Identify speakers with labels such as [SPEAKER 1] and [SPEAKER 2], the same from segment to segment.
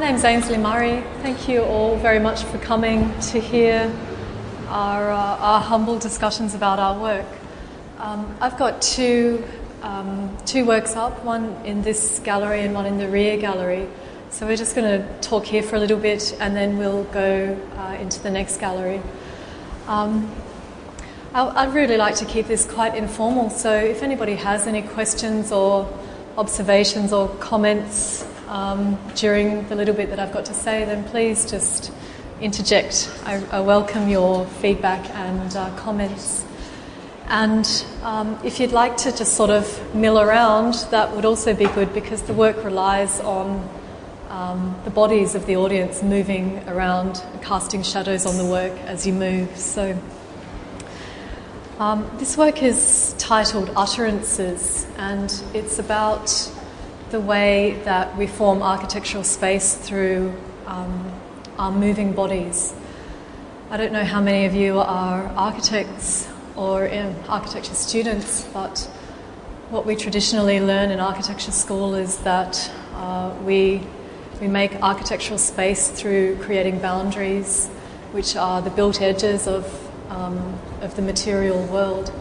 [SPEAKER 1] name's Ainsley Murray. Thank you all very much for coming to hear our, uh, our humble discussions about our work. Um, I've got two, um, two works up, one in this gallery and one in the rear gallery. So we're just going to talk here for a little bit and then we'll go uh, into the next gallery. Um, I, would really like to keep this quite informal, so if anybody has any questions or observations or comments um, during the little bit that I've got to say, then please just interject. I, I welcome your feedback and uh, comments. And um, if you'd like to just sort of mill around, that would also be good because the work relies on um, the bodies of the audience moving around, casting shadows on the work as you move. So, um, this work is titled Utterances, and it's about the way that we form architectural space through um, our moving bodies. I don't know how many of you are architects or um, architecture students, but what we traditionally learn in architecture school is that uh, we, we make architectural space through creating boundaries, which are the built edges of, um, of the material world.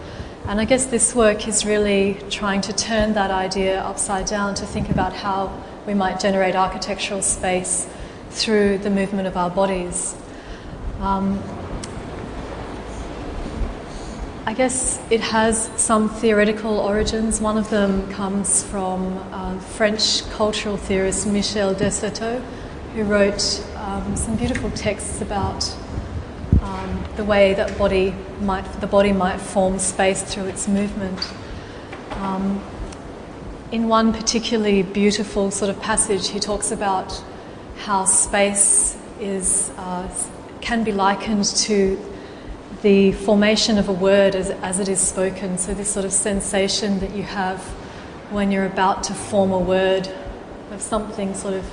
[SPEAKER 1] And I guess this work is really trying to turn that idea upside down to think about how we might generate architectural space through the movement of our bodies. Um, I guess it has some theoretical origins. One of them comes from uh, French cultural theorist Michel de Certeau, who wrote um, some beautiful texts about the way that body might, the body might form space through its movement. Um, in one particularly beautiful sort of passage, he talks about how space is, uh, can be likened to the formation of a word as, as it is spoken. So, this sort of sensation that you have when you're about to form a word of something sort of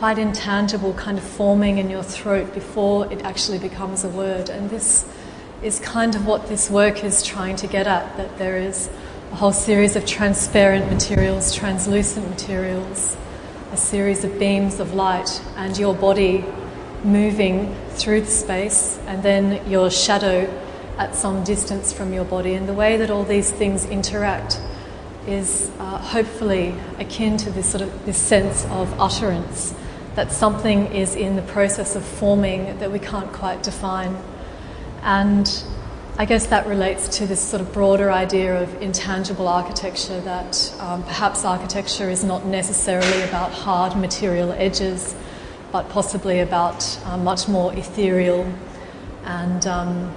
[SPEAKER 1] quite intangible kind of forming in your throat before it actually becomes a word. And this is kind of what this work is trying to get at that there is a whole series of transparent materials, translucent materials, a series of beams of light, and your body moving through the space, and then your shadow at some distance from your body. And the way that all these things interact is uh, hopefully akin to this sort of this sense of utterance that something is in the process of forming that we can't quite define. And I guess that relates to this sort of broader idea of intangible architecture that um, perhaps architecture is not necessarily about hard material edges, but possibly about uh, much more ethereal and um,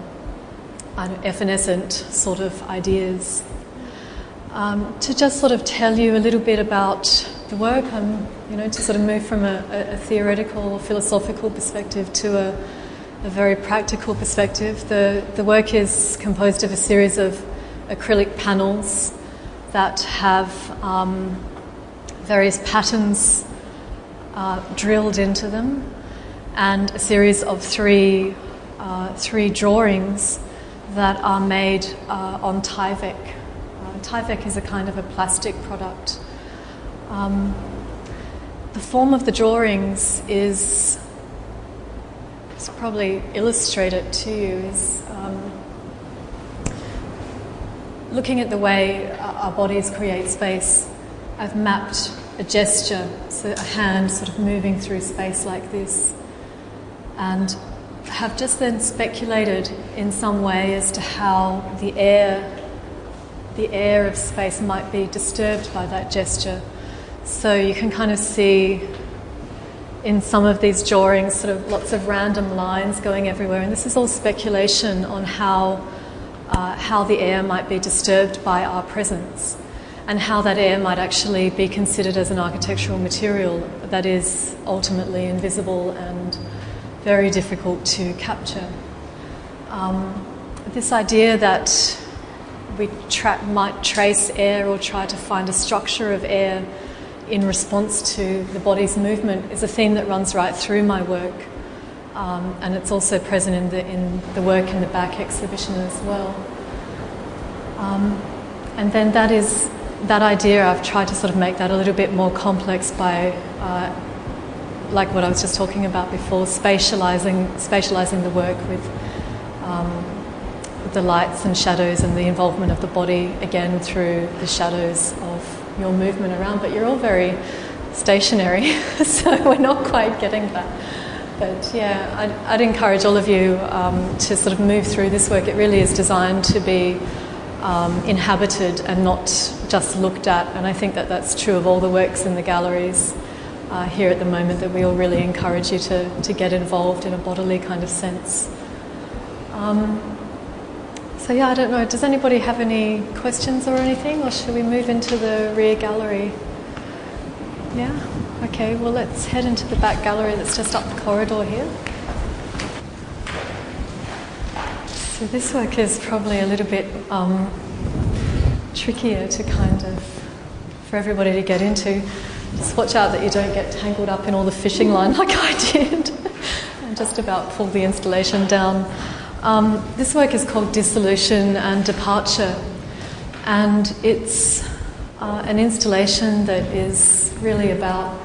[SPEAKER 1] evanescent sort of ideas. Um, to just sort of tell you a little bit about the work, I'm, you know, to sort of move from a, a theoretical, philosophical perspective to a, a, very practical perspective. The, the work is composed of a series of acrylic panels that have um, various patterns uh, drilled into them and a series of three, uh, three drawings that are made uh, on Tyvek. Uh, Tyvek is a kind of a plastic product um, the form of the drawings is, it's probably illustrated to you, is um, looking at the way our bodies create space. I've mapped a gesture, so a hand sort of moving through space like this, and have just then speculated in some way as to how the air, the air of space might be disturbed by that gesture so you can kind of see in some of these drawings sort of lots of random lines going everywhere, and this is all speculation on how, uh, how the air might be disturbed by our presence and how that air might actually be considered as an architectural material that is ultimately invisible and very difficult to capture. Um, this idea that we tra- might trace air or try to find a structure of air in response to the body's movement is a theme that runs right through my work. Um, and it's also present in the, in the work in the back exhibition as well. Um, and then that is that idea, I've tried to sort of make that a little bit more complex by uh, like what I was just talking about before, spatializing, spatializing the work with um, the lights and shadows and the involvement of the body again through the shadows your movement around. But you're all very stationary, so we're not quite getting that. But yeah, I'd, I'd encourage all of you um, to sort of move through this work. It really is designed to be um, inhabited and not just looked at. And I think that that's true of all the works in the galleries uh, here at the moment, that we all really encourage you to, to get involved in a bodily kind of sense. Um, so, yeah, I don't know. Does anybody have any questions or anything, or should we move into the rear gallery? Yeah? Okay, well, let's head into the back gallery that's just up the corridor here. So, this work is probably a little bit um, trickier to kind of for everybody to get into. Just watch out that you don't get tangled up in all the fishing line like I did and just about pull the installation down. Um, this work is called Dissolution and Departure, and it's uh, an installation that is really about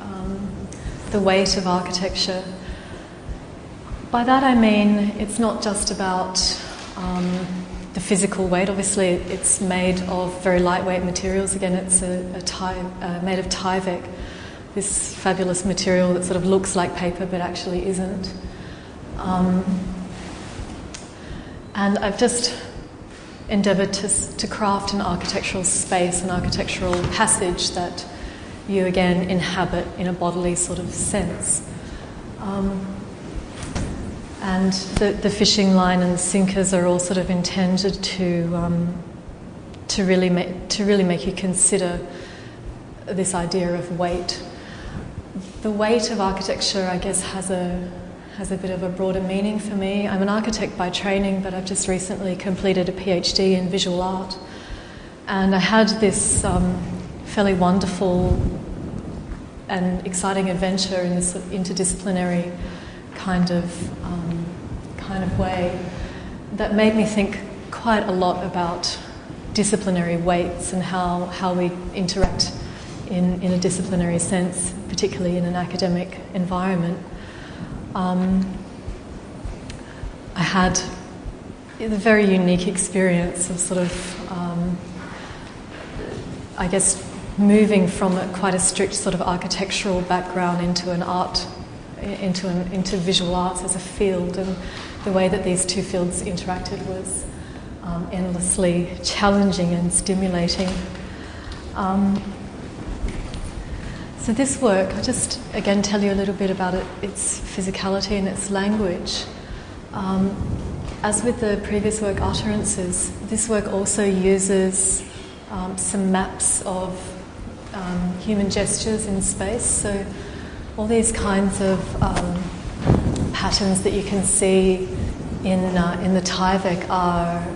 [SPEAKER 1] um, the weight of architecture. By that I mean it's not just about um, the physical weight. Obviously, it's made of very lightweight materials. Again, it's a, a tie, uh, made of Tyvek, this fabulous material that sort of looks like paper but actually isn't. Um, and I've just endeavoured to, to craft an architectural space, an architectural passage that you again inhabit in a bodily sort of sense. Um, and the, the, fishing line and sinkers are all sort of intended to, um, to, really to really make you consider this idea of weight. The weight of architecture, I guess, has a, has a bit of a broader meaning for me. I'm an architect by training, but I've just recently completed a PhD in visual art. And I had this um, fairly wonderful and exciting adventure in this interdisciplinary kind of, um, kind of way that made me think quite a lot about disciplinary weights and how, how we interact in, in a disciplinary sense, particularly in an academic environment um, I had a very unique experience of sort of, um, I guess, moving from a, quite a strict sort of architectural background into an art, into, an, into visual arts as a field, and the way that these two fields interacted was um, endlessly challenging and stimulating. Um, so, this work, I'll just again tell you a little bit about it, its physicality and its language. Um, as with the previous work, Utterances, this work also uses um, some maps of um, human gestures in space. So, all these kinds of um, patterns that you can see in, uh, in the Tyvek are,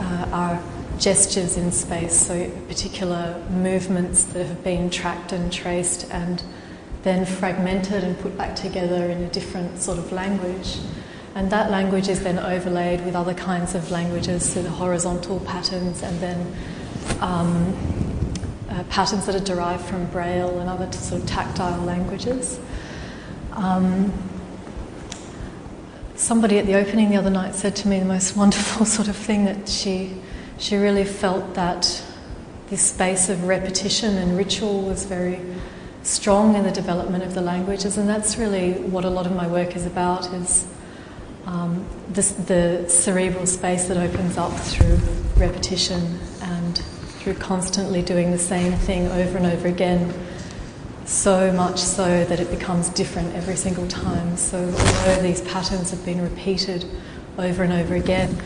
[SPEAKER 1] uh, are gestures in space, so particular movements that have been tracked and traced and then fragmented and put back together in a different sort of language. And that language is then overlaid with other kinds of languages, so the horizontal patterns and then um, uh, patterns that are derived from Braille and other sort of tactile languages. Um, somebody at the opening the other night said to me the most wonderful sort of thing that she she really felt that this space of repetition and ritual was very strong in the development of the languages, and that's really what a lot of my work is about. Is um, this, the cerebral space that opens up through repetition and through constantly doing the same thing over and over again, so much so that it becomes different every single time. So, although these patterns have been repeated over and over again,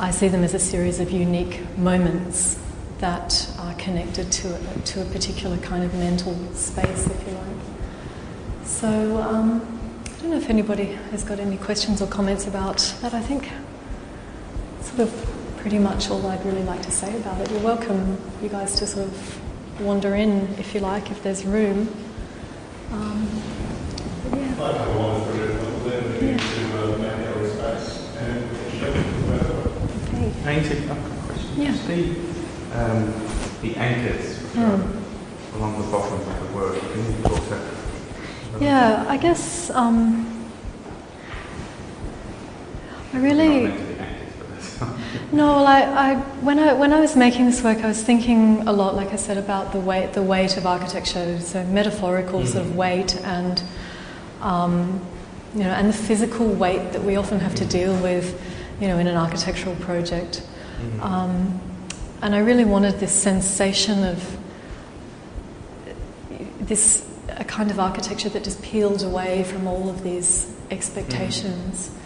[SPEAKER 1] I see them as a series of unique moments that are connected to a, to a particular kind of mental space, if you like. So um, I don't know if anybody has got any questions or comments about that. I think sort of pretty much all I'd really like to say about it. You're welcome, you guys, to sort of wander in if you like, if there's room. Um, yeah.
[SPEAKER 2] Painted up question. Yeah. The, um, the anchors mm. along the bottom of the work, can you talk
[SPEAKER 1] Yeah, I guess um, I really. No, well, I, I, when I when I was making this work, I was thinking a lot, like I said, about the weight the weight of architecture, so metaphorical mm. sort of weight, and um, you know, and the physical weight that we often have to deal with, you know, in an architectural project. Mm. Um, and I really wanted this sensation of this a kind of architecture that just peeled away from all of these expectations. Mm.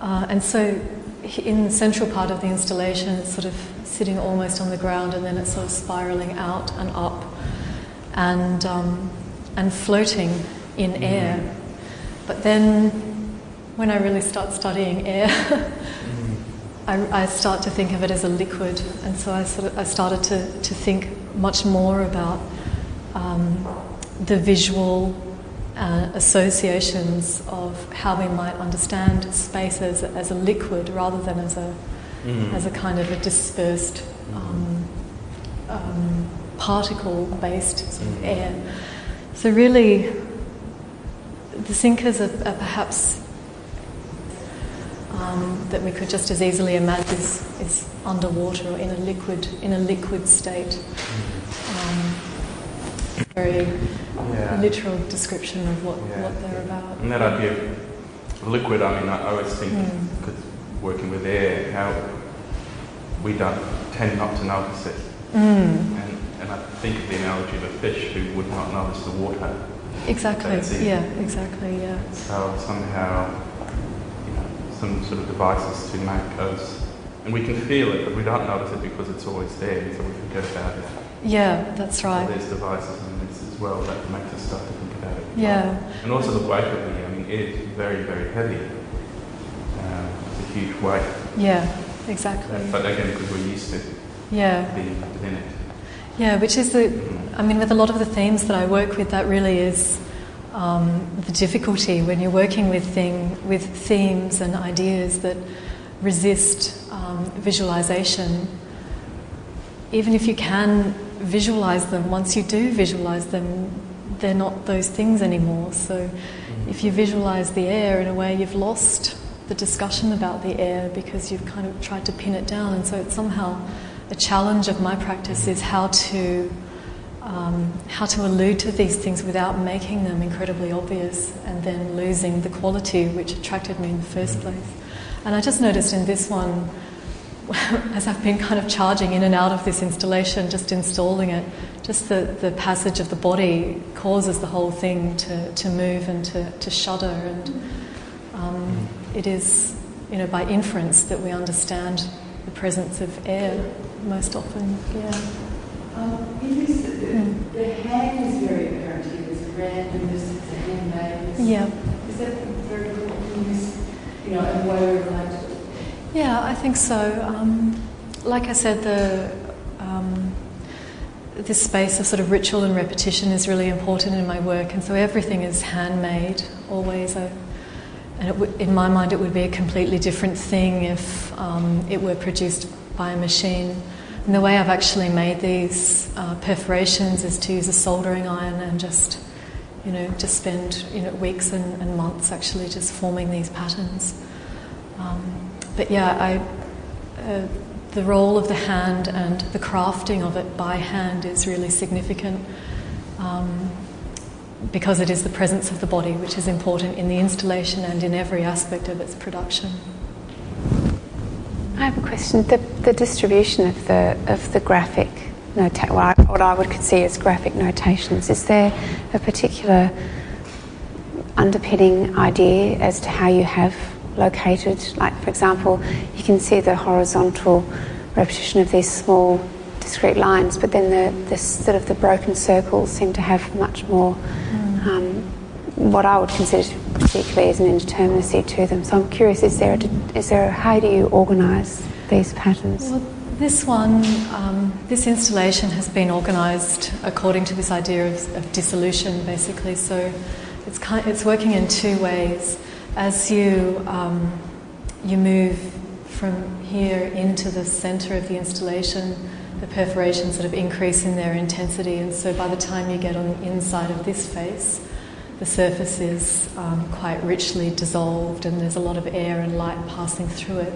[SPEAKER 1] Uh, and so, in the central part of the installation, it's sort of sitting almost on the ground, and then it's sort of spiraling out and up, and um, and floating in mm-hmm. air. But then, when I really start studying air. I, I, start to think of it as a liquid, and so I sort of I started to to think much more about um, the visual uh, associations of how we might understand space as, as a liquid rather than as a, mm. as a kind of a dispersed um, um, particle based sort of mm. air. So, really, the sinkers are, are perhaps um, that we could just as easily imagine is, is, underwater or in a liquid in a liquid state. Um, very yeah. literal description of what, yeah. what they're about.
[SPEAKER 2] And that idea of liquid, I mean, I, always think, because mm. working with air, how we don't tend not to notice it. Mm. And, and I think of the analogy of a fish who would not notice the water.
[SPEAKER 1] Exactly, yeah, exactly, yeah.
[SPEAKER 2] So somehow, some sort of devices to make us, and we can feel it, but we don't notice it because it's always there, so we forget about it.
[SPEAKER 1] Yeah, that's right.
[SPEAKER 2] So there's devices in this as well that makes us start to think about it.
[SPEAKER 1] Yeah.
[SPEAKER 2] And also the weight of the, I mean, it is very, very heavy. Uh, it's a huge weight.
[SPEAKER 1] Yeah, exactly.
[SPEAKER 2] but again, because we're used to
[SPEAKER 1] yeah.
[SPEAKER 2] being within it.
[SPEAKER 1] Yeah, which is the, I mean, with a lot of the themes that I work with, that really is um, the difficulty when you're working with thing, with themes and ideas that resist um, visualization. Even if you can visualize them, once you do visualize them, they're not those things anymore. So mm-hmm. if you visualize the air, in a way, you've lost the discussion about the air because you've kind of tried to pin it down. And so it's somehow a challenge of my practice is how to. Um, how to allude to these things without making them incredibly obvious and then losing the quality which attracted me in the first mm-hmm. place. And I just noticed in this one, as I've been kind of charging in and out of this installation, just installing it, just the, the passage of the body causes the whole thing to, to move and to, to shudder. And um, it is, you know, by inference that we understand the presence of air most often. Yeah.
[SPEAKER 3] Um, in this, the, mm. the, hand is very apparent here. A randomness, it's a handmade.
[SPEAKER 1] Yeah.
[SPEAKER 3] Is that very important you know, and why we to
[SPEAKER 1] yeah, I think so. Um, like I said, the um, this space of sort of ritual and repetition is really important in my work, and so everything is handmade always. I, and w- in my mind, it would be a completely different thing if um, it were produced by a machine. And the way I've actually made these uh, perforations is to use a soldering iron and just, you know, just spend you know weeks and, and months actually just forming these patterns. Um, but yeah, I, uh, the role of the hand and the crafting of it by hand is really significant um, because it is the presence of the body which is important in the installation and in every aspect of its production.
[SPEAKER 4] I have a question. The, the distribution of the of the graphic nota- what I would see as graphic notations, is there a particular underpinning idea as to how you have located. Like, for example, you can see the horizontal repetition of these small discrete lines, but then the, the sort of the broken circles seem to have much more mm. um, what I would consider particularly as an indeterminacy to them. So I'm curious: is there a, is there a, how do you organise these patterns?
[SPEAKER 1] Well, this one, um, this installation has been organised according to this idea of, of dissolution, basically. So it's kind, it's working in two ways as you um, you move from here into the center of the installation, the perforations sort of increase in their intensity, and so by the time you get on the inside of this face, the surface is um, quite richly dissolved and there's a lot of air and light passing through it.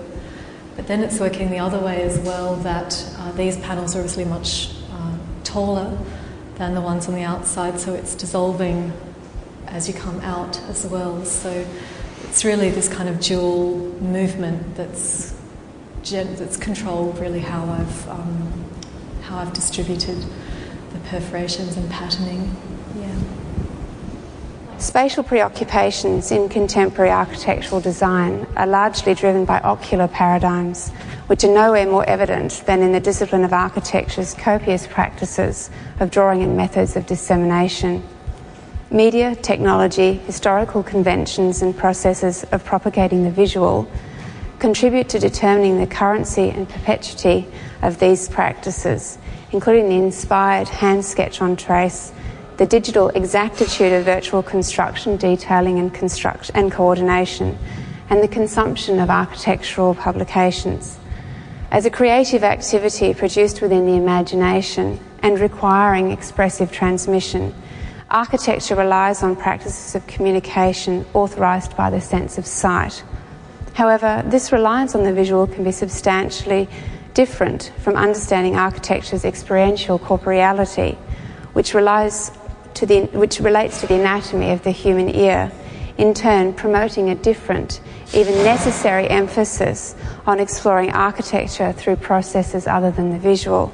[SPEAKER 1] But then it's working the other way as well that uh, these panels are obviously much uh, taller than the ones on the outside, so it's dissolving as you come out as well. So it's really this kind of dual movement that's that's controlled really how I've um, how I've distributed the perforations and patterning.
[SPEAKER 4] Spatial preoccupations in contemporary architectural design are largely driven by ocular paradigms, which are nowhere more evident than in the discipline of architecture's copious practices of drawing and methods of dissemination. Media, technology, historical conventions, and processes of propagating the visual contribute to determining the currency and perpetuity of these practices, including the inspired hand sketch on trace the digital exactitude of virtual construction, detailing, and, construct- and coordination, and the consumption of architectural publications. As a creative activity produced within the imagination and requiring expressive transmission, architecture relies on practices of communication authorised by the sense of sight. However, this reliance on the visual can be substantially different from understanding architecture's experiential corporeality, which relies to the, which relates to the anatomy of the human ear, in turn promoting a different, even necessary emphasis on exploring architecture through processes other than the visual.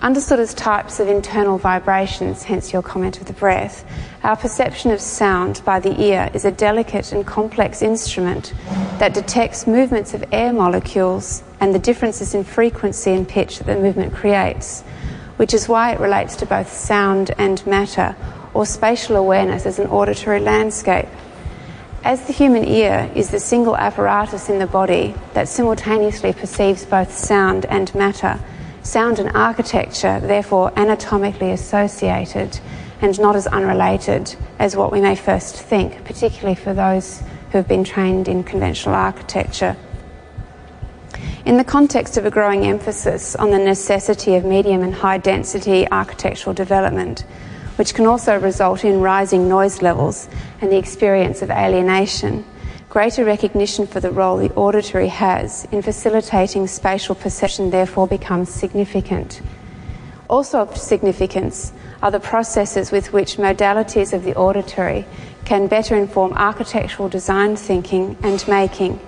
[SPEAKER 4] Understood as types of internal vibrations, hence your comment of the breath, our perception of sound by the ear is a delicate and complex instrument that detects movements of air molecules and the differences in frequency and pitch that the movement creates which is why it relates to both sound and matter, or spatial awareness as an auditory landscape. As the human ear is the single apparatus in the body that simultaneously perceives both sound and matter, sound and architecture, therefore anatomically associated and not as unrelated as what we may first think, particularly for those who have been trained in conventional architecture. In the context of a growing emphasis on the necessity of medium and high density architectural development, which can also result in rising noise levels and the experience of alienation, greater recognition for the role the auditory has in facilitating spatial perception therefore becomes significant. Also of significance are the processes with which modalities of the auditory can better inform architectural design thinking and making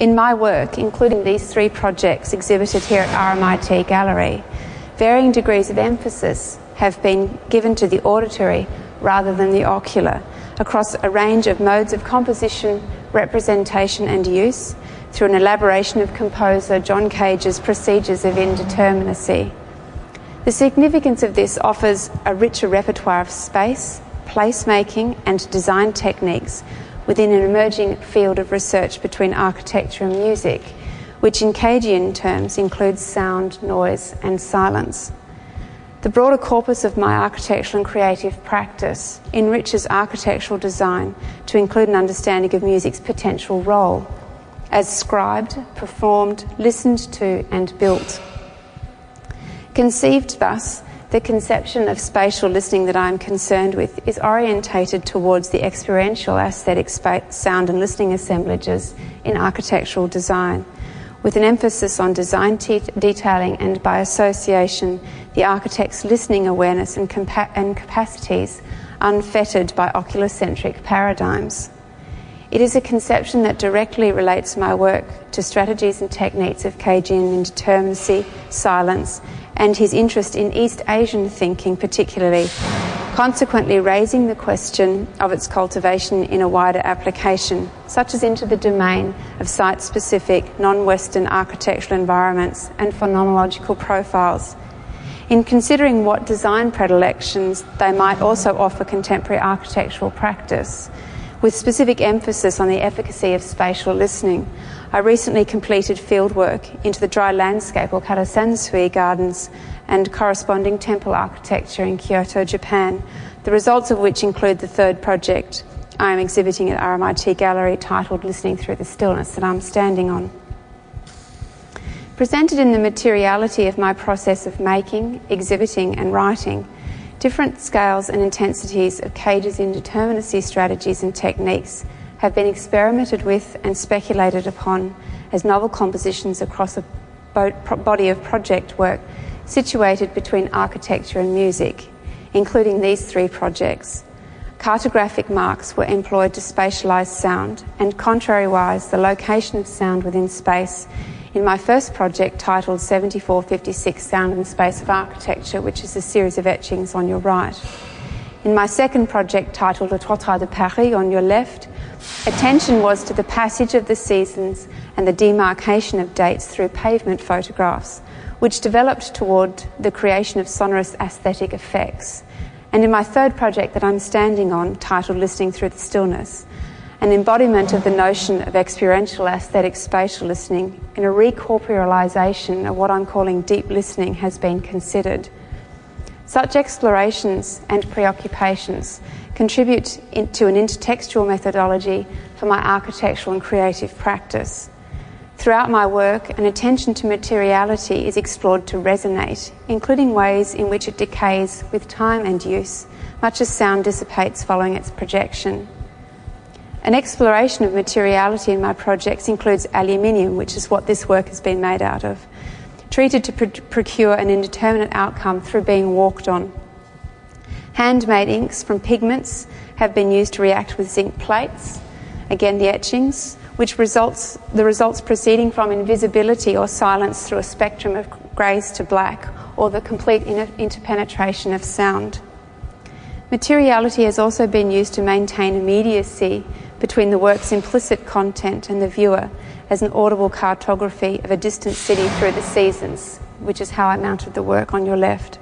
[SPEAKER 4] in my work, including these three projects exhibited here at RMIT Gallery, varying degrees of emphasis have been given to the auditory rather than the ocular across a range of modes of composition, representation, and use through an elaboration of composer John Cage's procedures of indeterminacy. The significance of this offers a richer repertoire of space, placemaking, and design techniques within an emerging field of research between architecture and music, which in Cagean terms includes sound, noise, and silence. The broader corpus of my architectural and creative practice enriches architectural design to include an understanding of music's potential role as scribed, performed, listened to, and built. Conceived thus, the conception of spatial listening that I'm concerned with is orientated towards the experiential aesthetic sound and listening assemblages in architectural design, with an emphasis on design detailing and by association, the architect's listening awareness and, and capacities unfettered by oculocentric paradigms. It is a conception that directly relates my work to strategies and techniques of Cagean indeterminacy, silence, and his interest in East Asian thinking, particularly, consequently raising the question of its cultivation in a wider application, such as into the domain of site specific, non Western architectural environments and phenomenological profiles. In considering what design predilections they might also offer contemporary architectural practice, with specific emphasis on the efficacy of spatial listening, I recently completed fieldwork into the dry landscape or Karasansui gardens and corresponding temple architecture in Kyoto, Japan, the results of which include the third project I am exhibiting at RMIT Gallery titled Listening Through the Stillness that I'm standing on. Presented in the materiality of my process of making, exhibiting, and writing, Different scales and intensities of Cage's indeterminacy strategies and techniques have been experimented with and speculated upon as novel compositions across a body of project work situated between architecture and music, including these three projects. Cartographic marks were employed to spatialise sound, and contrariwise, the location of sound within space in my first project titled 7456 Sound and Space of Architecture, which is a series of etchings on your right. In my second project titled Le Trottoir de Paris on your left, attention was to the passage of the seasons and the demarcation of dates through pavement photographs, which developed toward the creation of sonorous aesthetic effects. And in my third project that I'm standing on, titled Listening Through the Stillness, an embodiment of the notion of experiential aesthetic spatial listening in a recorporealization of what I'm calling deep listening has been considered. Such explorations and preoccupations contribute to an intertextual methodology for my architectural and creative practice. Throughout my work, an attention to materiality is explored to resonate, including ways in which it decays with time and use, much as sound dissipates following its projection. An exploration of materiality in my projects includes aluminium, which is what this work has been made out of, treated to pr- procure an indeterminate outcome through being walked on. Handmade inks from pigments have been used to react with zinc plates, again the etchings, which results the results proceeding from invisibility or silence through a spectrum of greys to black, or the complete interpenetration of sound. Materiality has also been used to maintain immediacy between the work's implicit content and the viewer as an audible cartography of a distant city through the seasons, which is how I mounted the work on your left.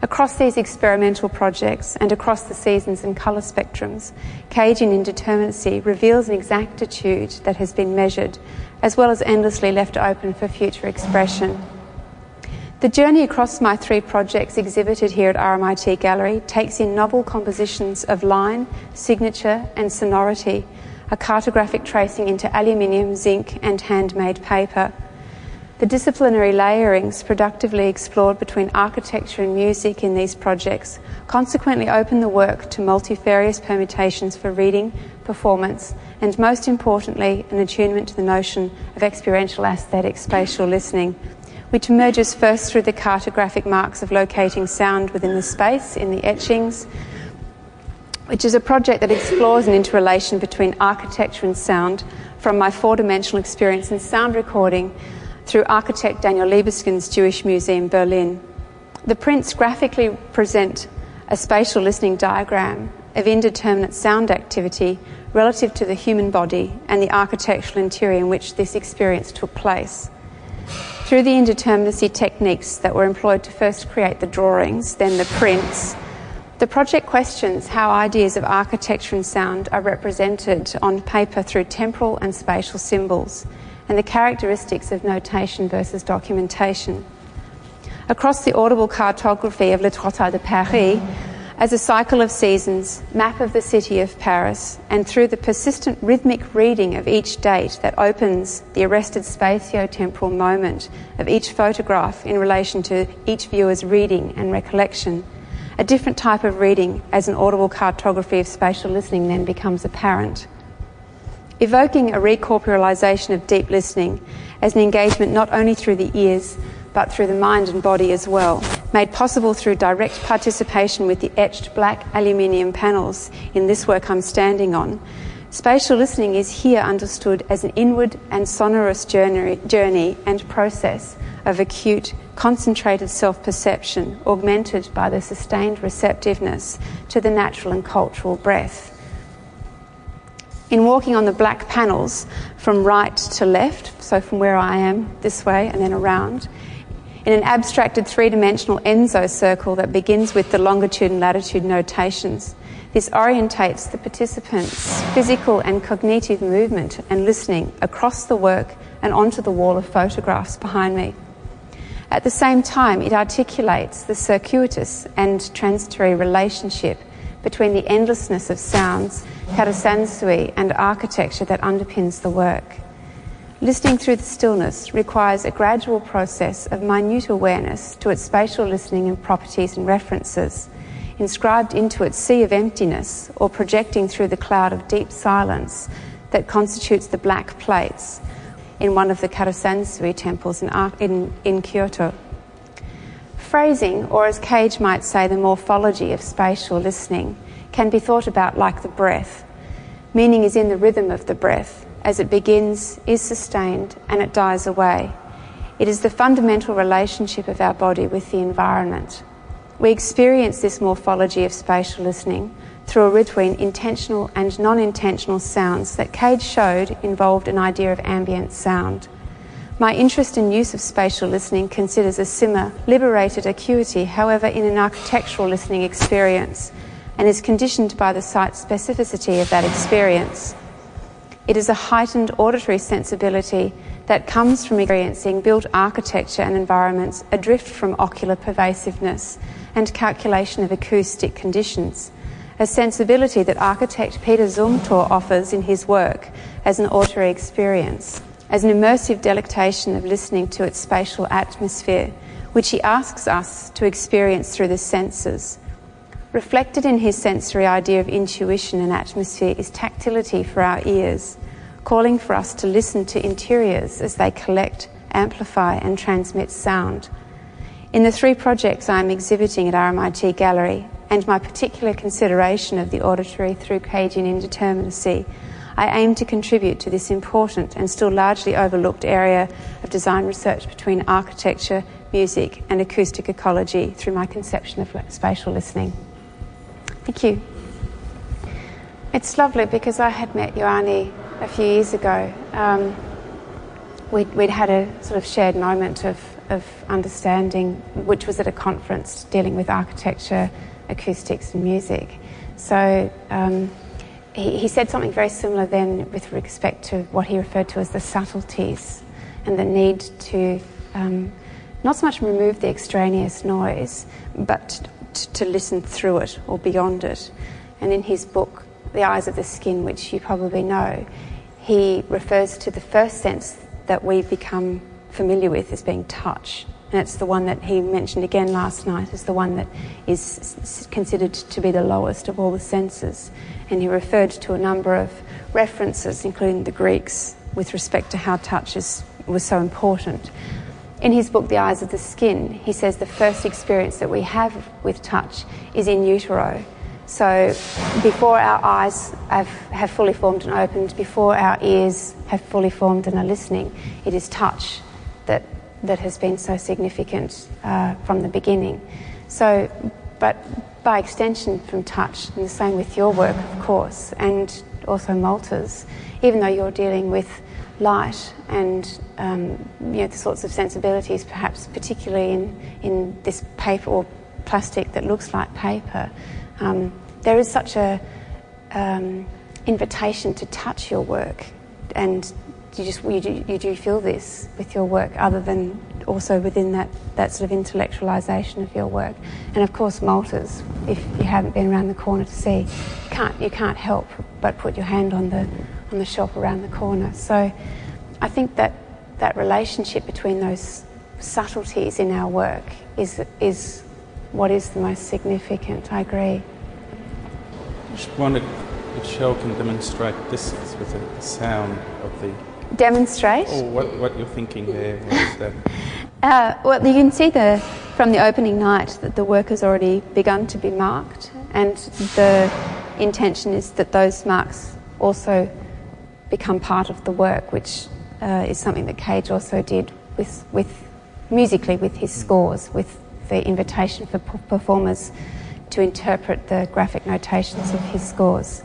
[SPEAKER 4] Across these experimental projects and across the seasons and colour spectrums, Cagean Indeterminacy reveals an exactitude that has been measured, as well as endlessly left open for future expression. The journey across my three projects exhibited here at RMIT Gallery takes in novel compositions of line, signature, and sonority, a cartographic tracing into aluminium, zinc, and handmade paper. The disciplinary layerings productively explored between architecture and music in these projects consequently open the work to multifarious permutations for reading, performance, and most importantly, an attunement to the notion of experiential aesthetic spatial listening which emerges first through the cartographic marks of locating sound within the space in the etchings, which is a project that explores an interrelation between architecture and sound from my four dimensional experience in sound recording through architect Daniel Libeskind's Jewish Museum Berlin. The prints graphically present a spatial listening diagram of indeterminate sound activity relative to the human body and the architectural interior in which this experience took place. Through the indeterminacy techniques that were employed to first create the drawings, then the prints, the project questions how ideas of architecture and sound are represented on paper through temporal and spatial symbols, and the characteristics of notation versus documentation. Across the audible cartography of Le Trottoir de Paris, as a cycle of seasons, map of the city of Paris, and through the persistent rhythmic reading of each date that opens the arrested spatio-temporal moment of each photograph in relation to each viewer's reading and recollection, a different type of reading as an audible cartography of spatial listening then becomes apparent. Evoking a recorporealization of deep listening as an engagement not only through the ears, but through the mind and body as well, made possible through direct participation with the etched black aluminium panels in this work I'm standing on. Spatial listening is here understood as an inward and sonorous journey, journey and process of acute, concentrated self perception, augmented by the sustained receptiveness to the natural and cultural breath. In walking on the black panels from right to left, so from where I am this way and then around, in an abstracted three dimensional Enso circle that begins with the longitude and latitude notations. This orientates the participants' physical and cognitive movement and listening across the work and onto the wall of photographs behind me. At the same time, it articulates the circuitous and transitory relationship between the endlessness of sounds, karasansui, and architecture that underpins the work. Listening through the stillness requires a gradual process of minute awareness to its spatial listening and properties and references, inscribed into its sea of emptiness or projecting through the cloud of deep silence that constitutes the black plates in one of the Karasansui temples in, in, in Kyoto. Phrasing, or as Cage might say, the morphology of spatial listening, can be thought about like the breath. Meaning is in the rhythm of the breath. As it begins, is sustained, and it dies away. It is the fundamental relationship of our body with the environment. We experience this morphology of spatial listening through a between intentional and non intentional sounds that Cage showed involved an idea of ambient sound. My interest and use of spatial listening considers a simmer, liberated acuity, however, in an architectural listening experience, and is conditioned by the site specificity of that experience. It is a heightened auditory sensibility that comes from experiencing built architecture and environments adrift from ocular pervasiveness and calculation of acoustic conditions, a sensibility that architect Peter Zumthor offers in his work as an auditory experience, as an immersive delectation of listening to its spatial atmosphere, which he asks us to experience through the senses. Reflected in his sensory idea of intuition and atmosphere is tactility for our ears, calling for us to listen to interiors as they collect, amplify, and transmit sound in the three projects I am exhibiting at RMIT Gallery, and my particular consideration of the auditory through Cagean indeterminacy, I aim to contribute to this important and still largely overlooked area of design research between architecture, music, and acoustic ecology through my conception of spatial listening. Thank you. It's lovely because I had met Juhani a few years ago. Um, we'd, we'd had a sort of shared moment of of understanding, which was at a conference dealing with architecture, acoustics, and music. So um, he, he, said something very similar then with respect to what he referred to as the subtleties and the need to um, not so much remove the extraneous noise, but to listen through it or beyond it. And in his book, The Eyes of the Skin, which you probably know, he refers to the first sense that we become familiar with as being touch. And it's the one that he mentioned again last night as the one that is considered to be the lowest of all the senses. And he referred to a number of references, including the Greeks, with respect to how touch is, was so important. In his book, The Eyes of the Skin, he says the first experience that we have with touch is in utero. So before our eyes have, have fully formed and opened, before our ears have fully formed and are listening, it is touch that, that has been so significant uh, from the beginning. So, but by extension from touch, and the same with your work, of course, and also Malta's, even though you're dealing with light and um, you know the sorts of sensibilities, perhaps particularly in in this paper or plastic that looks like paper, um, there is such a um, invitation to touch your work and you just you do, you do feel this with your work, other than also within that, that sort of intellectualization of your work. And of course, Malta's, if you haven't been around the corner to see, can't, you can't help but put your hand on the, on the shop around the corner. So I think that that relationship between those subtleties in our work is, is what is the most significant. I agree.
[SPEAKER 2] I just wondered if Shell can demonstrate this with the sound of the
[SPEAKER 4] demonstrate.
[SPEAKER 2] Oh, what, what you're thinking there What is that?
[SPEAKER 4] Uh, well, you can see the, from the opening night that the work has already begun to be marked, and the intention is that those marks also become part of the work, which uh, is something that Cage also did with, with musically with his scores, with the invitation for performers to interpret the graphic notations of his scores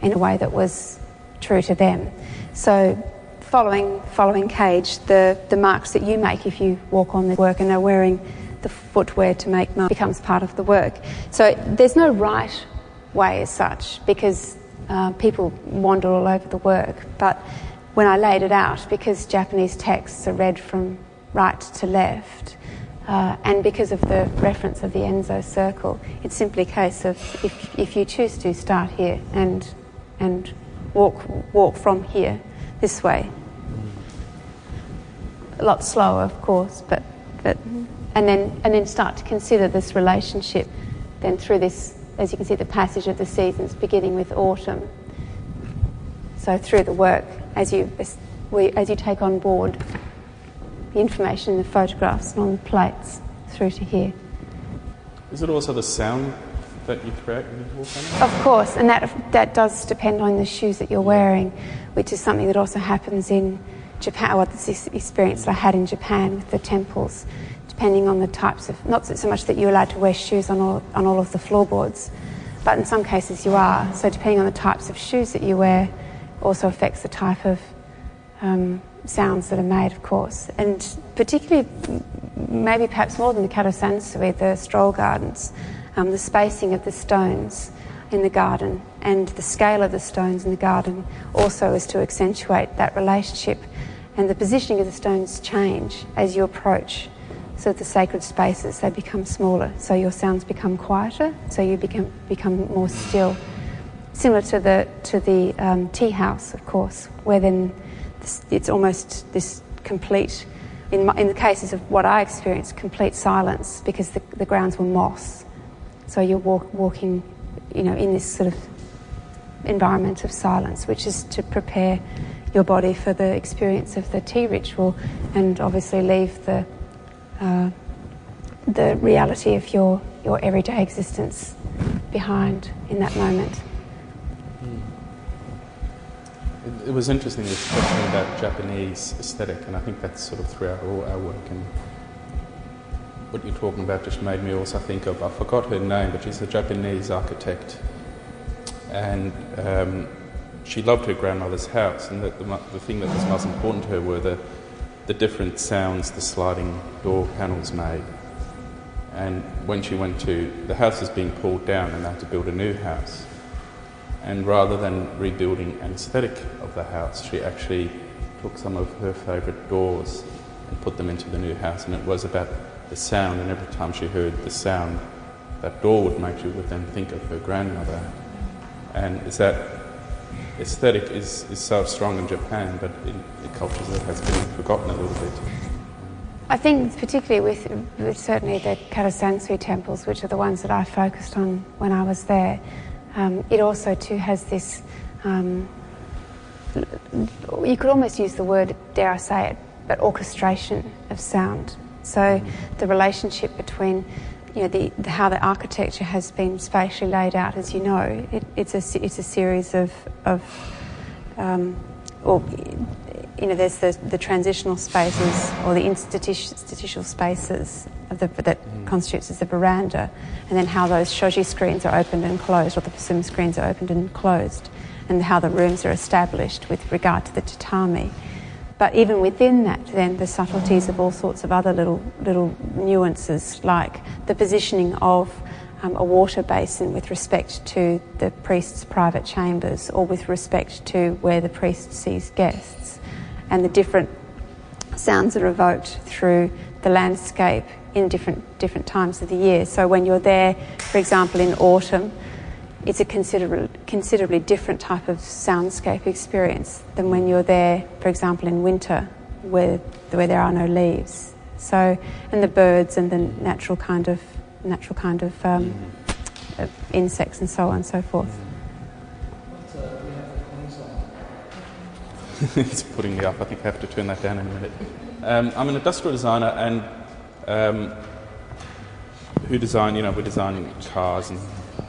[SPEAKER 4] in a way that was true to them. So following, following Cage, the, the marks that you make if you walk on the work and are wearing the footwear to make marks becomes part of the work. So there's no right way as such because uh, people wander all over the work. But when I laid it out, because Japanese texts are read from right to left, uh, and because of the reference of the Enso circle, it's simply a case of if, if you choose to start here and, and walk, walk from here, this way. A lot slower, of course, but, but and then and then start to consider this relationship then through this as you can see, the passage of the seasons beginning with autumn. So through the work, as you, as you take on board the information in the photographs and on the plates through to here.
[SPEAKER 2] Is it also the sound that you create in the whole time?
[SPEAKER 4] Of course, and that, that does depend on the shoes that you're wearing, which is something that also happens in Japan, well, this experience that I had in Japan with the temples, depending on the types of, not so much that you're allowed to wear shoes on all, on all of the floorboards, but in some cases you are. So depending on the types of shoes that you wear also affects the type of um, sounds that are made, of course. And particularly, maybe perhaps more than the karasansui, the stroll gardens, um, the spacing of the stones in the garden and the scale of the stones in the garden also is to accentuate that relationship. And the positioning of the stones change as you approach. So the sacred spaces, they become smaller. So your sounds become quieter, so you become, become more still. Similar to the, to the um, tea house, of course, where then this, it's almost this complete, in, my, in the cases of what I experienced, complete silence because the, the grounds were moss. So you're walk, walking, you know, in this sort of environment of silence, which is to prepare your body for the experience of the tea ritual, and obviously leave the uh, the reality of your your everyday existence behind in that moment.
[SPEAKER 2] It, it was interesting this question about Japanese aesthetic, and I think that's sort of throughout all our work and what you're talking about just made me also think of, I forgot her name, but she's a Japanese architect. And um, she loved her grandmother's house, and the, the, the, thing that was most important to her were the, the different sounds the sliding door panels made. And when she went to, the house was being pulled down and they had to build a new house. And rather than rebuilding an aesthetic of the house, she actually took some of her favourite doors and put them into the new house. And it was about the sound, and every time she heard the sound, that door would make she would then think of her grandmother. And is that aesthetic is, is so strong in Japan, but in, cultures it has been forgotten a little bit.
[SPEAKER 4] I think particularly with, with certainly the karasansui temples, which are the ones that I focused on when I was there, um, it also too has this. Um, you could almost use the word, dare I say it, but orchestration of sound. So the relationship between you know, the, the, how the architecture has been spatially laid out, as you know, it, it's, a, it's a series of, of um, or, you know, there's the, the transitional spaces or the institutional spaces the, that mm. constitutes as the veranda, and then how those shoji screens are opened and closed, or the fusuma screens are opened and closed, and how the rooms are established with regard to the tatami. But even within that, then the subtleties of all sorts of other little little nuances, like the positioning of um, a water basin with respect to the priest's private chambers, or with respect to where the priest sees guests, and the different sounds are evoked through the landscape in different different times of the year. So when you're there, for example, in autumn it's a considerably, considerably different type of soundscape experience than when you're there, for example, in winter, where, where there are no leaves. So, and the birds and the natural kind of natural kind of, um, of insects and so on and so forth.
[SPEAKER 2] it's putting me up. I think I have to turn that down in a minute. Um, I'm an industrial designer and um, who design, you know, we design cars and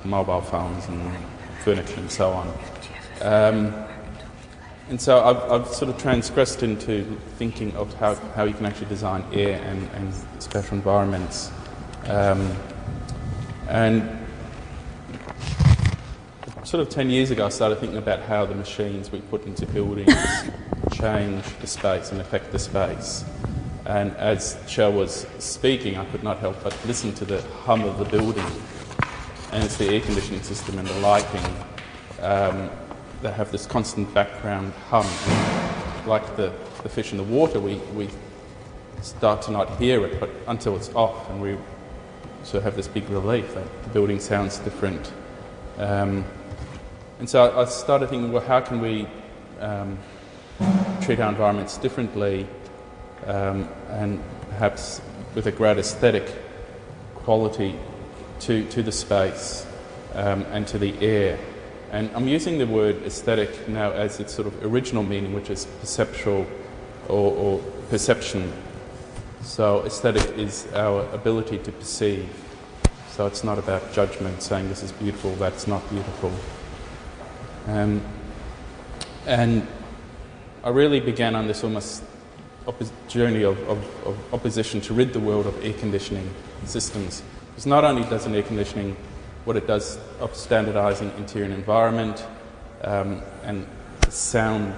[SPEAKER 2] mobile phones and furniture and so on. Um, and so I've, I've, sort of transgressed into thinking of how, how you can actually design air and, and special environments. Um, and sort of 10 years ago, I started thinking about how the machines we put into buildings change the space and affect the space. And as Shell was speaking, I could not help but listen to the hum of the building and it's the air conditioning system and the lighting um, that have this constant background hum. And like the, the fish in the water, we, we start to not hear it, but until it's off, and we sort of have this big relief that the building sounds different. Um, and so I, started thinking, well, how can we um, treat our environments differently um, and perhaps with a great aesthetic quality to, to the space. um, and to the air. And I'm using the word aesthetic now as its sort of original meaning, which is perceptual or, or perception. So, aesthetic is our ability to perceive. So, it's not about judgment, saying this is beautiful, that's not beautiful. Um, and I really began on this almost journey of, of, of opposition to rid the world of air conditioning systems. Because not only does an air conditioning what it does of standardizing interior environment um, and sound,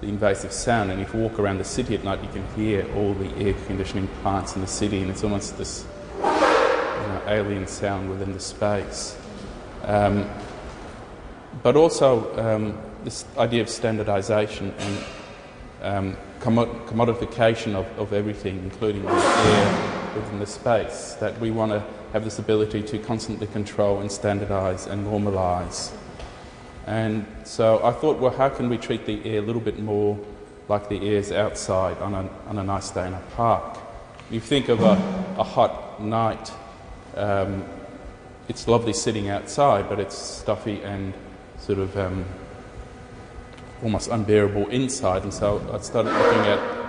[SPEAKER 2] the invasive sound. And if you walk around the city at night, you can hear all the air conditioning plants in the city, and it's almost this you know, alien sound within the space. Um, but also um, this idea of standardization and um, commodification of, of everything, including the air within the space, that we want to have this ability to constantly control and standardize and normalize. And so I thought, well, how can we treat the air a little bit more like the air's outside on a, on a nice day in a park? You think of a, a hot night, um, it's lovely sitting outside, but it's stuffy and sort of um, almost unbearable inside. And so I started looking at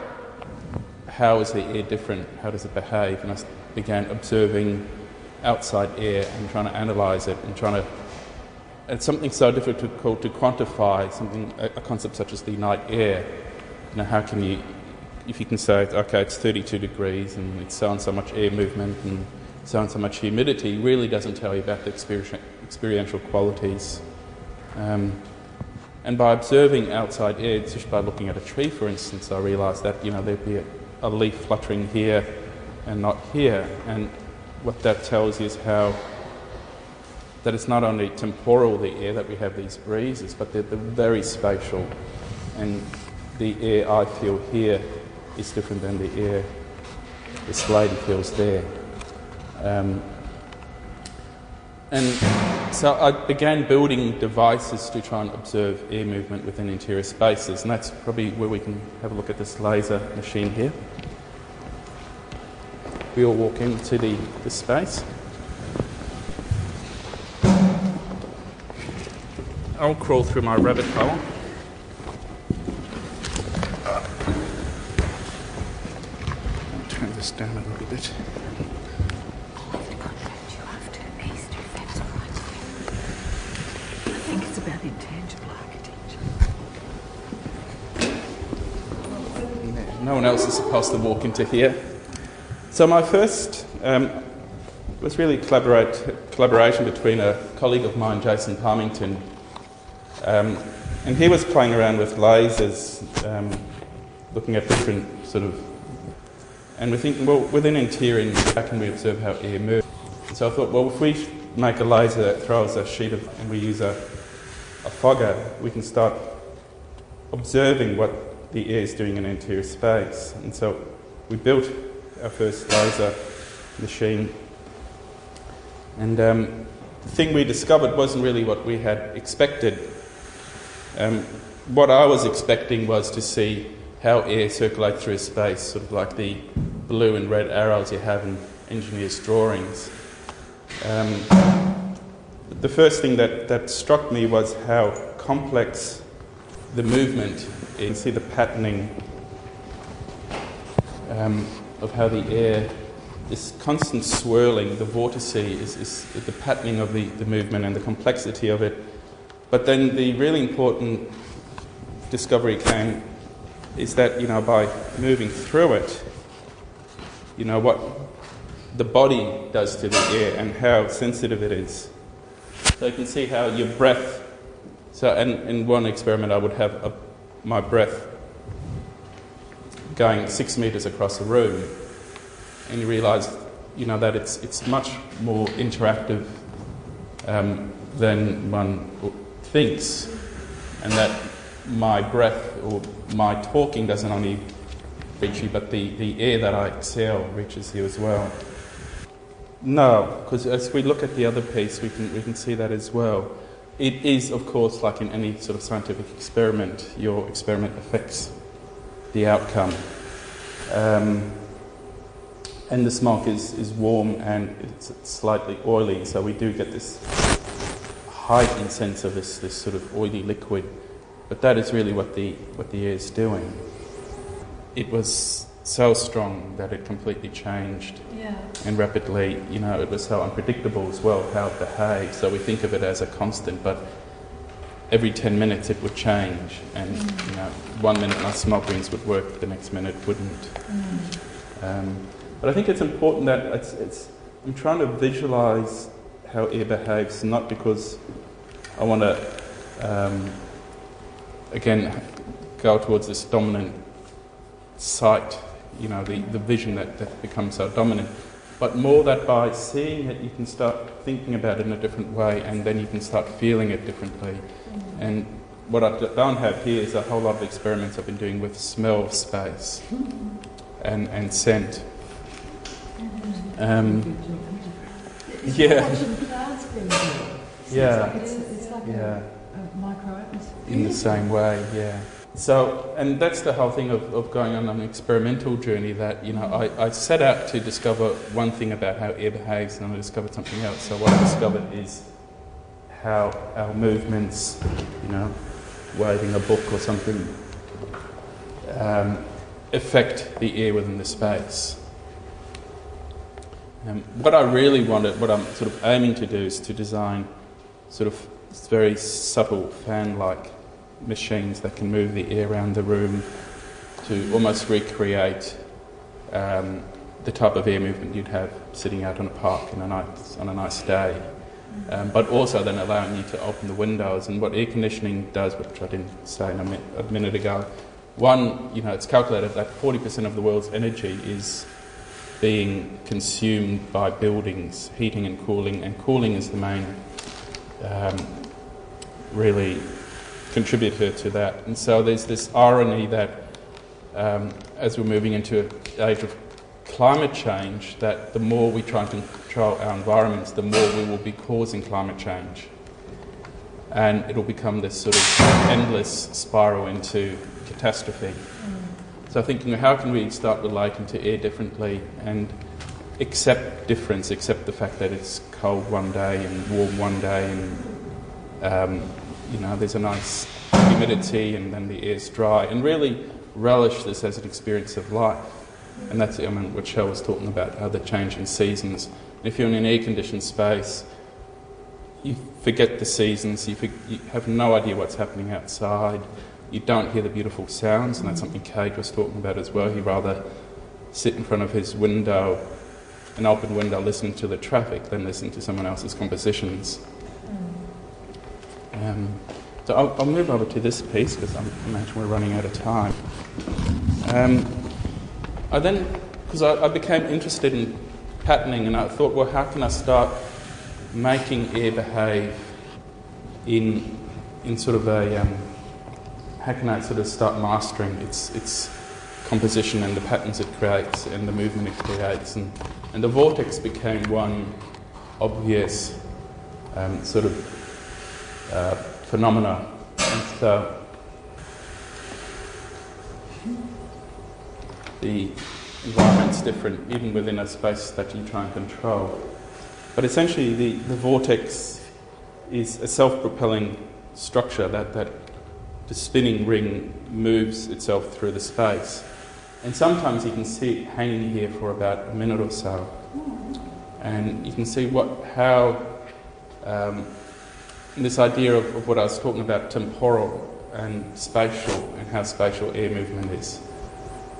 [SPEAKER 2] how is the air different, how does it behave, and I began observing outside air and trying to analyze it and trying to. It's something so difficult to quantify something, a, a concept such as the night air. You know, how can you, if you can say, okay, it's 32 degrees and it's so and so much air movement and so and so much humidity, really doesn't tell you about the experiential qualities. Um, and by observing outside air, just by looking at a tree, for instance, I realised that you know there'd be a, a leaf fluttering here and not here, and what that tells you is how that it's not only temporal, the air, that we have these breezes, but they're, they're very spatial. And the air I feel here is different than the air this lady feels there. Um, and so uh, I began building devices to try and observe air movement within interior spaces, and that's probably where we can have a look at this laser machine here we all walk into the, the space. I'll crawl through my rabbit hole. Turn this down a little bit.
[SPEAKER 5] I think it's about intangible architecture.
[SPEAKER 2] No one else is supposed to walk into here. So my first um, was really collaboration between a colleague of mine, Jason Parmington, um, and he was playing around with lasers, um, looking at different sort of, and we're thinking, well, within interior, how can we observe how air moves? So I thought, well, if we make a laser that throws a sheet of, and we use a, a fogger, we can start observing what the air is doing in interior space. And so we built our first laser machine. And um, the thing we discovered wasn't really what we had expected. Um, what I was expecting was to see how air circulates through a space, sort of like the blue and red arrows you have in engineers' drawings. Um, the first thing that, that struck me was how complex the movement is. can see the patterning um, of how the air, this constant swirling, the vortice is, is the patterning of the, the movement and the complexity of it. But then the really important discovery came is that, you know, by moving through it, you know, what the body does to the air and how sensitive it is. So you can see how your breath, so in, in one experiment I would have a, my breath going six metres across the room, and you realise, you know, that it's, it's much more interactive um, than one thinks, and that my breath or my talking doesn't only reach you, but the, the air that I exhale reaches you as well. No, because as we look at the other piece, we can, we can see that as well. It is, of course, like in any sort of scientific experiment, your experiment affects the outcome. Um, and the smoke is, is warm and it's slightly oily, so we do get this heightened sense of this, this sort of oily liquid. But that is really what the, what the air is doing. It was so strong that it completely changed
[SPEAKER 1] Yeah.
[SPEAKER 2] and rapidly, you know, it was so unpredictable as well how it behaved. So we think of it as a constant, but every 10 minutes it would change. And, you know, one minute my smoke rings would work, the next minute wouldn't. Um, but I think it's important that it's, it's, I'm trying to visualize how air behaves, not because I want to, um, again, go towards this dominant sight, you know, the, the vision that, that becomes so dominant, but more that by seeing it, you can start thinking about it in a different way and then you can start feeling it differently. And what I don't have here is a whole lot of experiments I've been doing with smell of space and, and scent. Um, yeah,
[SPEAKER 3] Watching clouds being
[SPEAKER 2] yeah,
[SPEAKER 3] It's, it's like
[SPEAKER 2] yeah.
[SPEAKER 3] a, a micro atmosphere.
[SPEAKER 2] in the same way, yeah. So, and that's the whole thing of, of going on an experimental journey that, you know, I, I set out to discover one thing about how air behaves and I discovered something else. So what I discovered is how our movements, you know, waving a book or something, um, affect the air within the space. Um, what I really wanted, what I'm sort of aiming to do is to design sort of very subtle fan-like machines that can move the air around the room to almost recreate um, the type of air movement you'd have sitting out in a park in a nice, on a nice day. Um, but also then allowing you to open the windows. And what air conditioning does, which I didn't say a, mi- a minute ago, one, you know, it's calculated that 40% of the world's energy is being consumed by buildings, heating and cooling, and cooling is the main um, really contributor to that. And so there's this irony that um, as we're moving into an age of climate change, that the more we try and control our environments, the more we will be causing climate change. And it'll become this sort of endless spiral into catastrophe. So thinking, how can we start relating to air differently and accept difference, accept the fact that it's cold one day and warm one day, and um, you know there's a nice humidity and then the air's dry, and really relish this as an experience of life. And that's I mean, what Shell was talking about, how the change in seasons. If you're in an air-conditioned space, you forget the seasons. You, for, you have no idea what's happening outside. You don't hear the beautiful sounds, and that's something Cage was talking about as well. He'd rather sit in front of his window, an open window, listening to the traffic than listening to someone else's compositions. Um, so I'll, I'll move over to this piece because I imagine we're running out of time. Um, I then, because I, I became interested in patterning, and I thought, well, how can I start making air behave in in sort of a um, how can I sort of start mastering its its composition and the patterns it creates and the movement it creates and and the vortex became one obvious um, sort of uh, phenomena and so the environment's different even within a space that you try and control but essentially the, the vortex is a self-propelling structure that, that the spinning ring moves itself through the space. And sometimes you can see it hanging here for about a minute or so. And you can see what, how um, this idea of, of what I was talking about, temporal and spatial, and how spatial air movement is.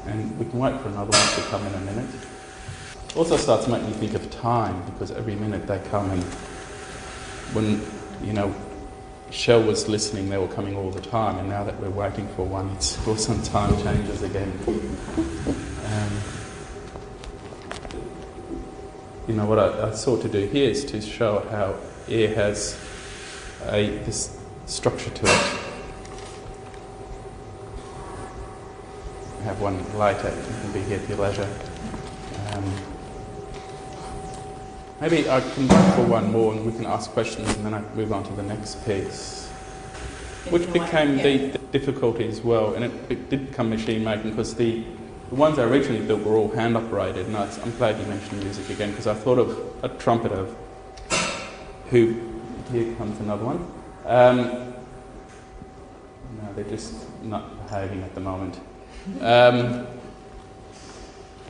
[SPEAKER 2] And we can wait for another one to come in a minute. Also starts make me think of time because every minute they come and when you know Shell was listening, they were coming all the time, and now that we're waiting for one, it's of some time changes again. Um, you know what I, I sought to do here is to show how air has a this structure to it. I have one later. You can be here at your leisure. Um, maybe I can wait for one more and we can ask questions and then I move on to the next piece. Which became the, the difficulty as well, and it, it did become machine making because the, the ones I originally built were all hand operated. And I'm glad you mentioned music again because I thought of a trumpeter who here comes another one. Um, no, they're just not behaving at the moment. Um,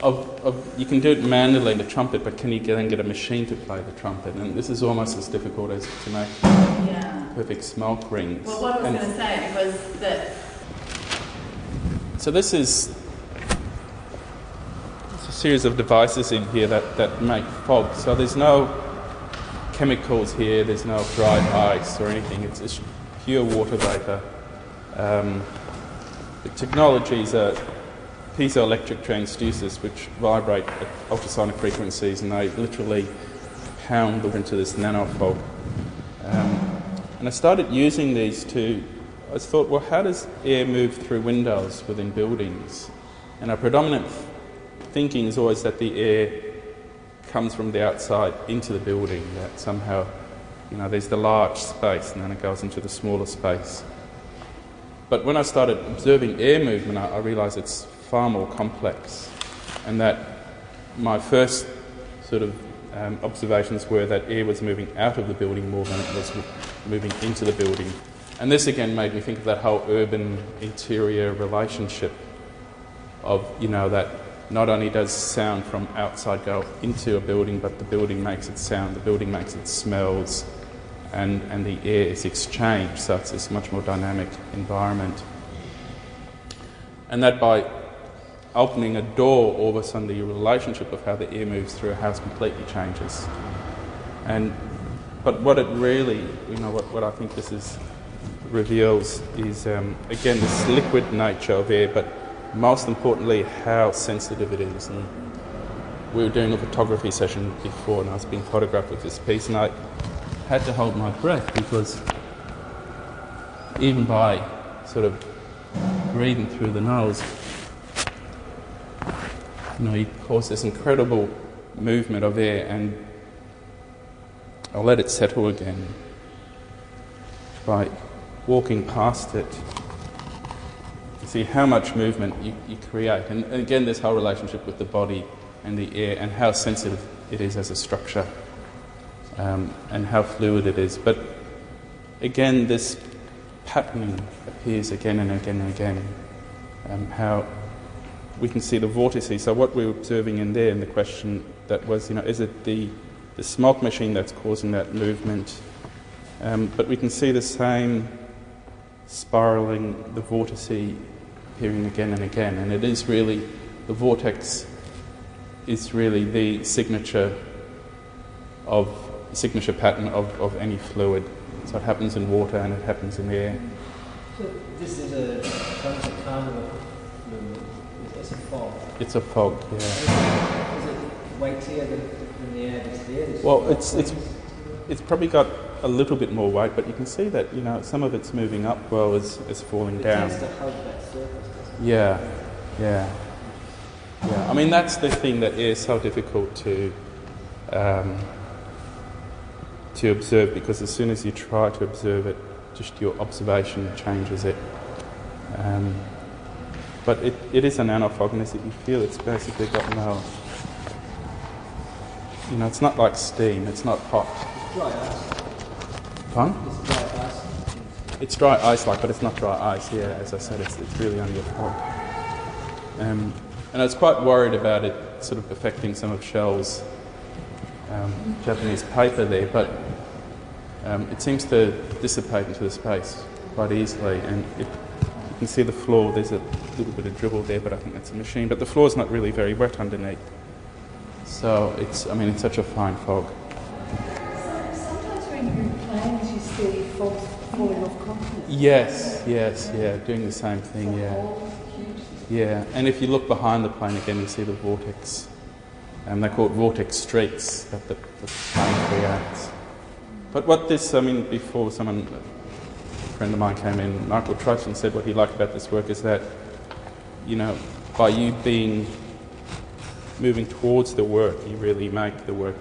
[SPEAKER 2] of, of, you can do it manually, the trumpet, but can you then get a machine to play the trumpet? And this is almost as difficult as to make
[SPEAKER 5] Yeah.
[SPEAKER 2] perfect smoke rings.
[SPEAKER 5] Well, what I was going to say was that
[SPEAKER 2] so this is it's a series of devices in here that, that make fog. So there's no chemicals here, there's no dry ice or anything. It's, it's pure water vapor. Um, the technologies are piezoelectric transducers which vibrate at ultrasonic frequencies and they literally pound the into this nanofog. Um, and I started using these to, I thought, well, how does air move through windows within buildings? And our predominant thinking is always that the air comes from the outside into the building, that somehow, you know, there's the large space and then it goes into the smaller space. But when I started observing air movement, I, I realised it's far more complex, and that my first sort of um, observations were that air was moving out of the building more than it was moving into the building. And this again made me think of that whole urban interior relationship of, you know, that not only does sound from outside go into a building, but the building makes it sound, the building makes it smells, and, and the air is exchanged, so it's this much more dynamic environment. And that by opening a door, all of a sudden the relationship of how the air moves through a house completely changes. And but what it really, you know, what, what I think this is reveals is um, again this liquid nature of air, but most importantly how sensitive it is. And we were doing a photography session before, and I was being photographed with this piece, and I had to hold my breath because even by sort of breathing through the nose, you know, you cause this incredible movement of air, and I'll let it settle again by walking past it. See how much movement you, you create, and, and again, this whole relationship with the body and the air, and how sensitive it is as a structure, um, and how fluid it is. But again, this patterning appears again and again and again. Um, how we can see the vortices. So what we're observing in there, and the question that was, you know, is it the the smoke machine that's causing that movement? Um, but we can see the same spiraling, the vortice appearing again and again, and it is really the vortex is really the signature of signature pattern of, of any fluid. So it happens in water and it happens in the air.
[SPEAKER 6] So this is a kind of movement. It's a fog.
[SPEAKER 2] It's a fog, yeah.
[SPEAKER 6] Is it weightier than, than the air that's there? This
[SPEAKER 2] Well, it's it's it's probably got a little bit more weight, but you can see that you know some of it's moving up well as as falling
[SPEAKER 6] it
[SPEAKER 2] down.
[SPEAKER 6] Tends to hug that surface. doesn't
[SPEAKER 2] Yeah, yeah, yeah. I mean, that's the thing that is so difficult to um, to observe because as soon as you try to observe it, just your observation changes it. Um, but it, it is a nanofog, and as you feel, it's basically got no. You know, it's not like steam. It's not hot.
[SPEAKER 6] it? Dry ice.
[SPEAKER 2] Fun?
[SPEAKER 6] It's dry ice.
[SPEAKER 2] Like, but it's not dry ice. Yeah, as I said, it's, it's really only a fog. Um, and I was quite worried about it sort of affecting some of Shell's um, Japanese paper there, but um, it seems to dissipate into the space quite easily. And it, you can see the floor. There's a little bit of dribble there, but I think that's a machine. But the floor's not really very wet underneath. So it's, I mean, it's such a fine fog.
[SPEAKER 3] Sometimes when you're planes, you see folks
[SPEAKER 2] Yes, yes, yeah, doing the same thing, yeah. Yeah, and if you look behind the plane again, you see the vortex. And they call it vortex streaks that the, the plane creates. But what this, I mean, before someone, a friend of mine came in, Michael Trushton said what he liked about this work is that, you know, by you being, moving towards the work, you really make the work.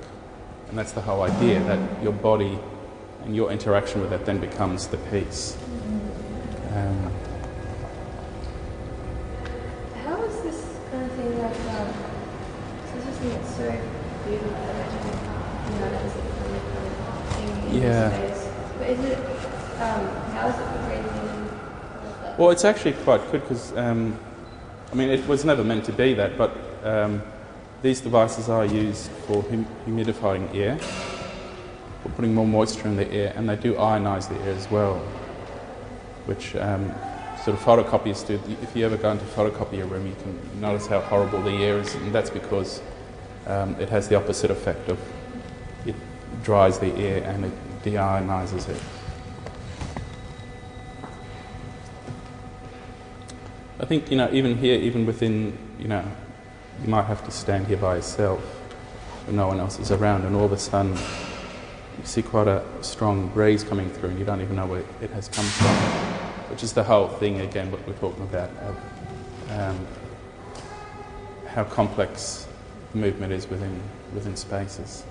[SPEAKER 2] And that's the whole idea, that your body and your interaction with it then becomes the piece. Um,
[SPEAKER 7] How is this kind of thing like, um, this thing that's so beautiful that you know, that was a kind thing in
[SPEAKER 2] Yeah.
[SPEAKER 7] space. is it, um, how is it for breathing in? and like that?
[SPEAKER 2] Well, it's actually quite good because, um, I mean, it was never meant to be that, but um, these devices are used for hum- humidifying air, for putting more moisture in the air, and they do ionize the air as well, which um, sort of photocopiers do. If you ever go into a room, you can notice how horrible the air is, and that's because um, it has the opposite effect of it dries the air and it deionizes it. I think, you know, even here, even within, you know, you might have to stand here by yourself when no one else is around, and all of a sudden you see quite a strong breeze coming through, and you don't even know where it has come from, which is the whole thing, again, what we're talking about, um, how complex the movement is within, within spaces.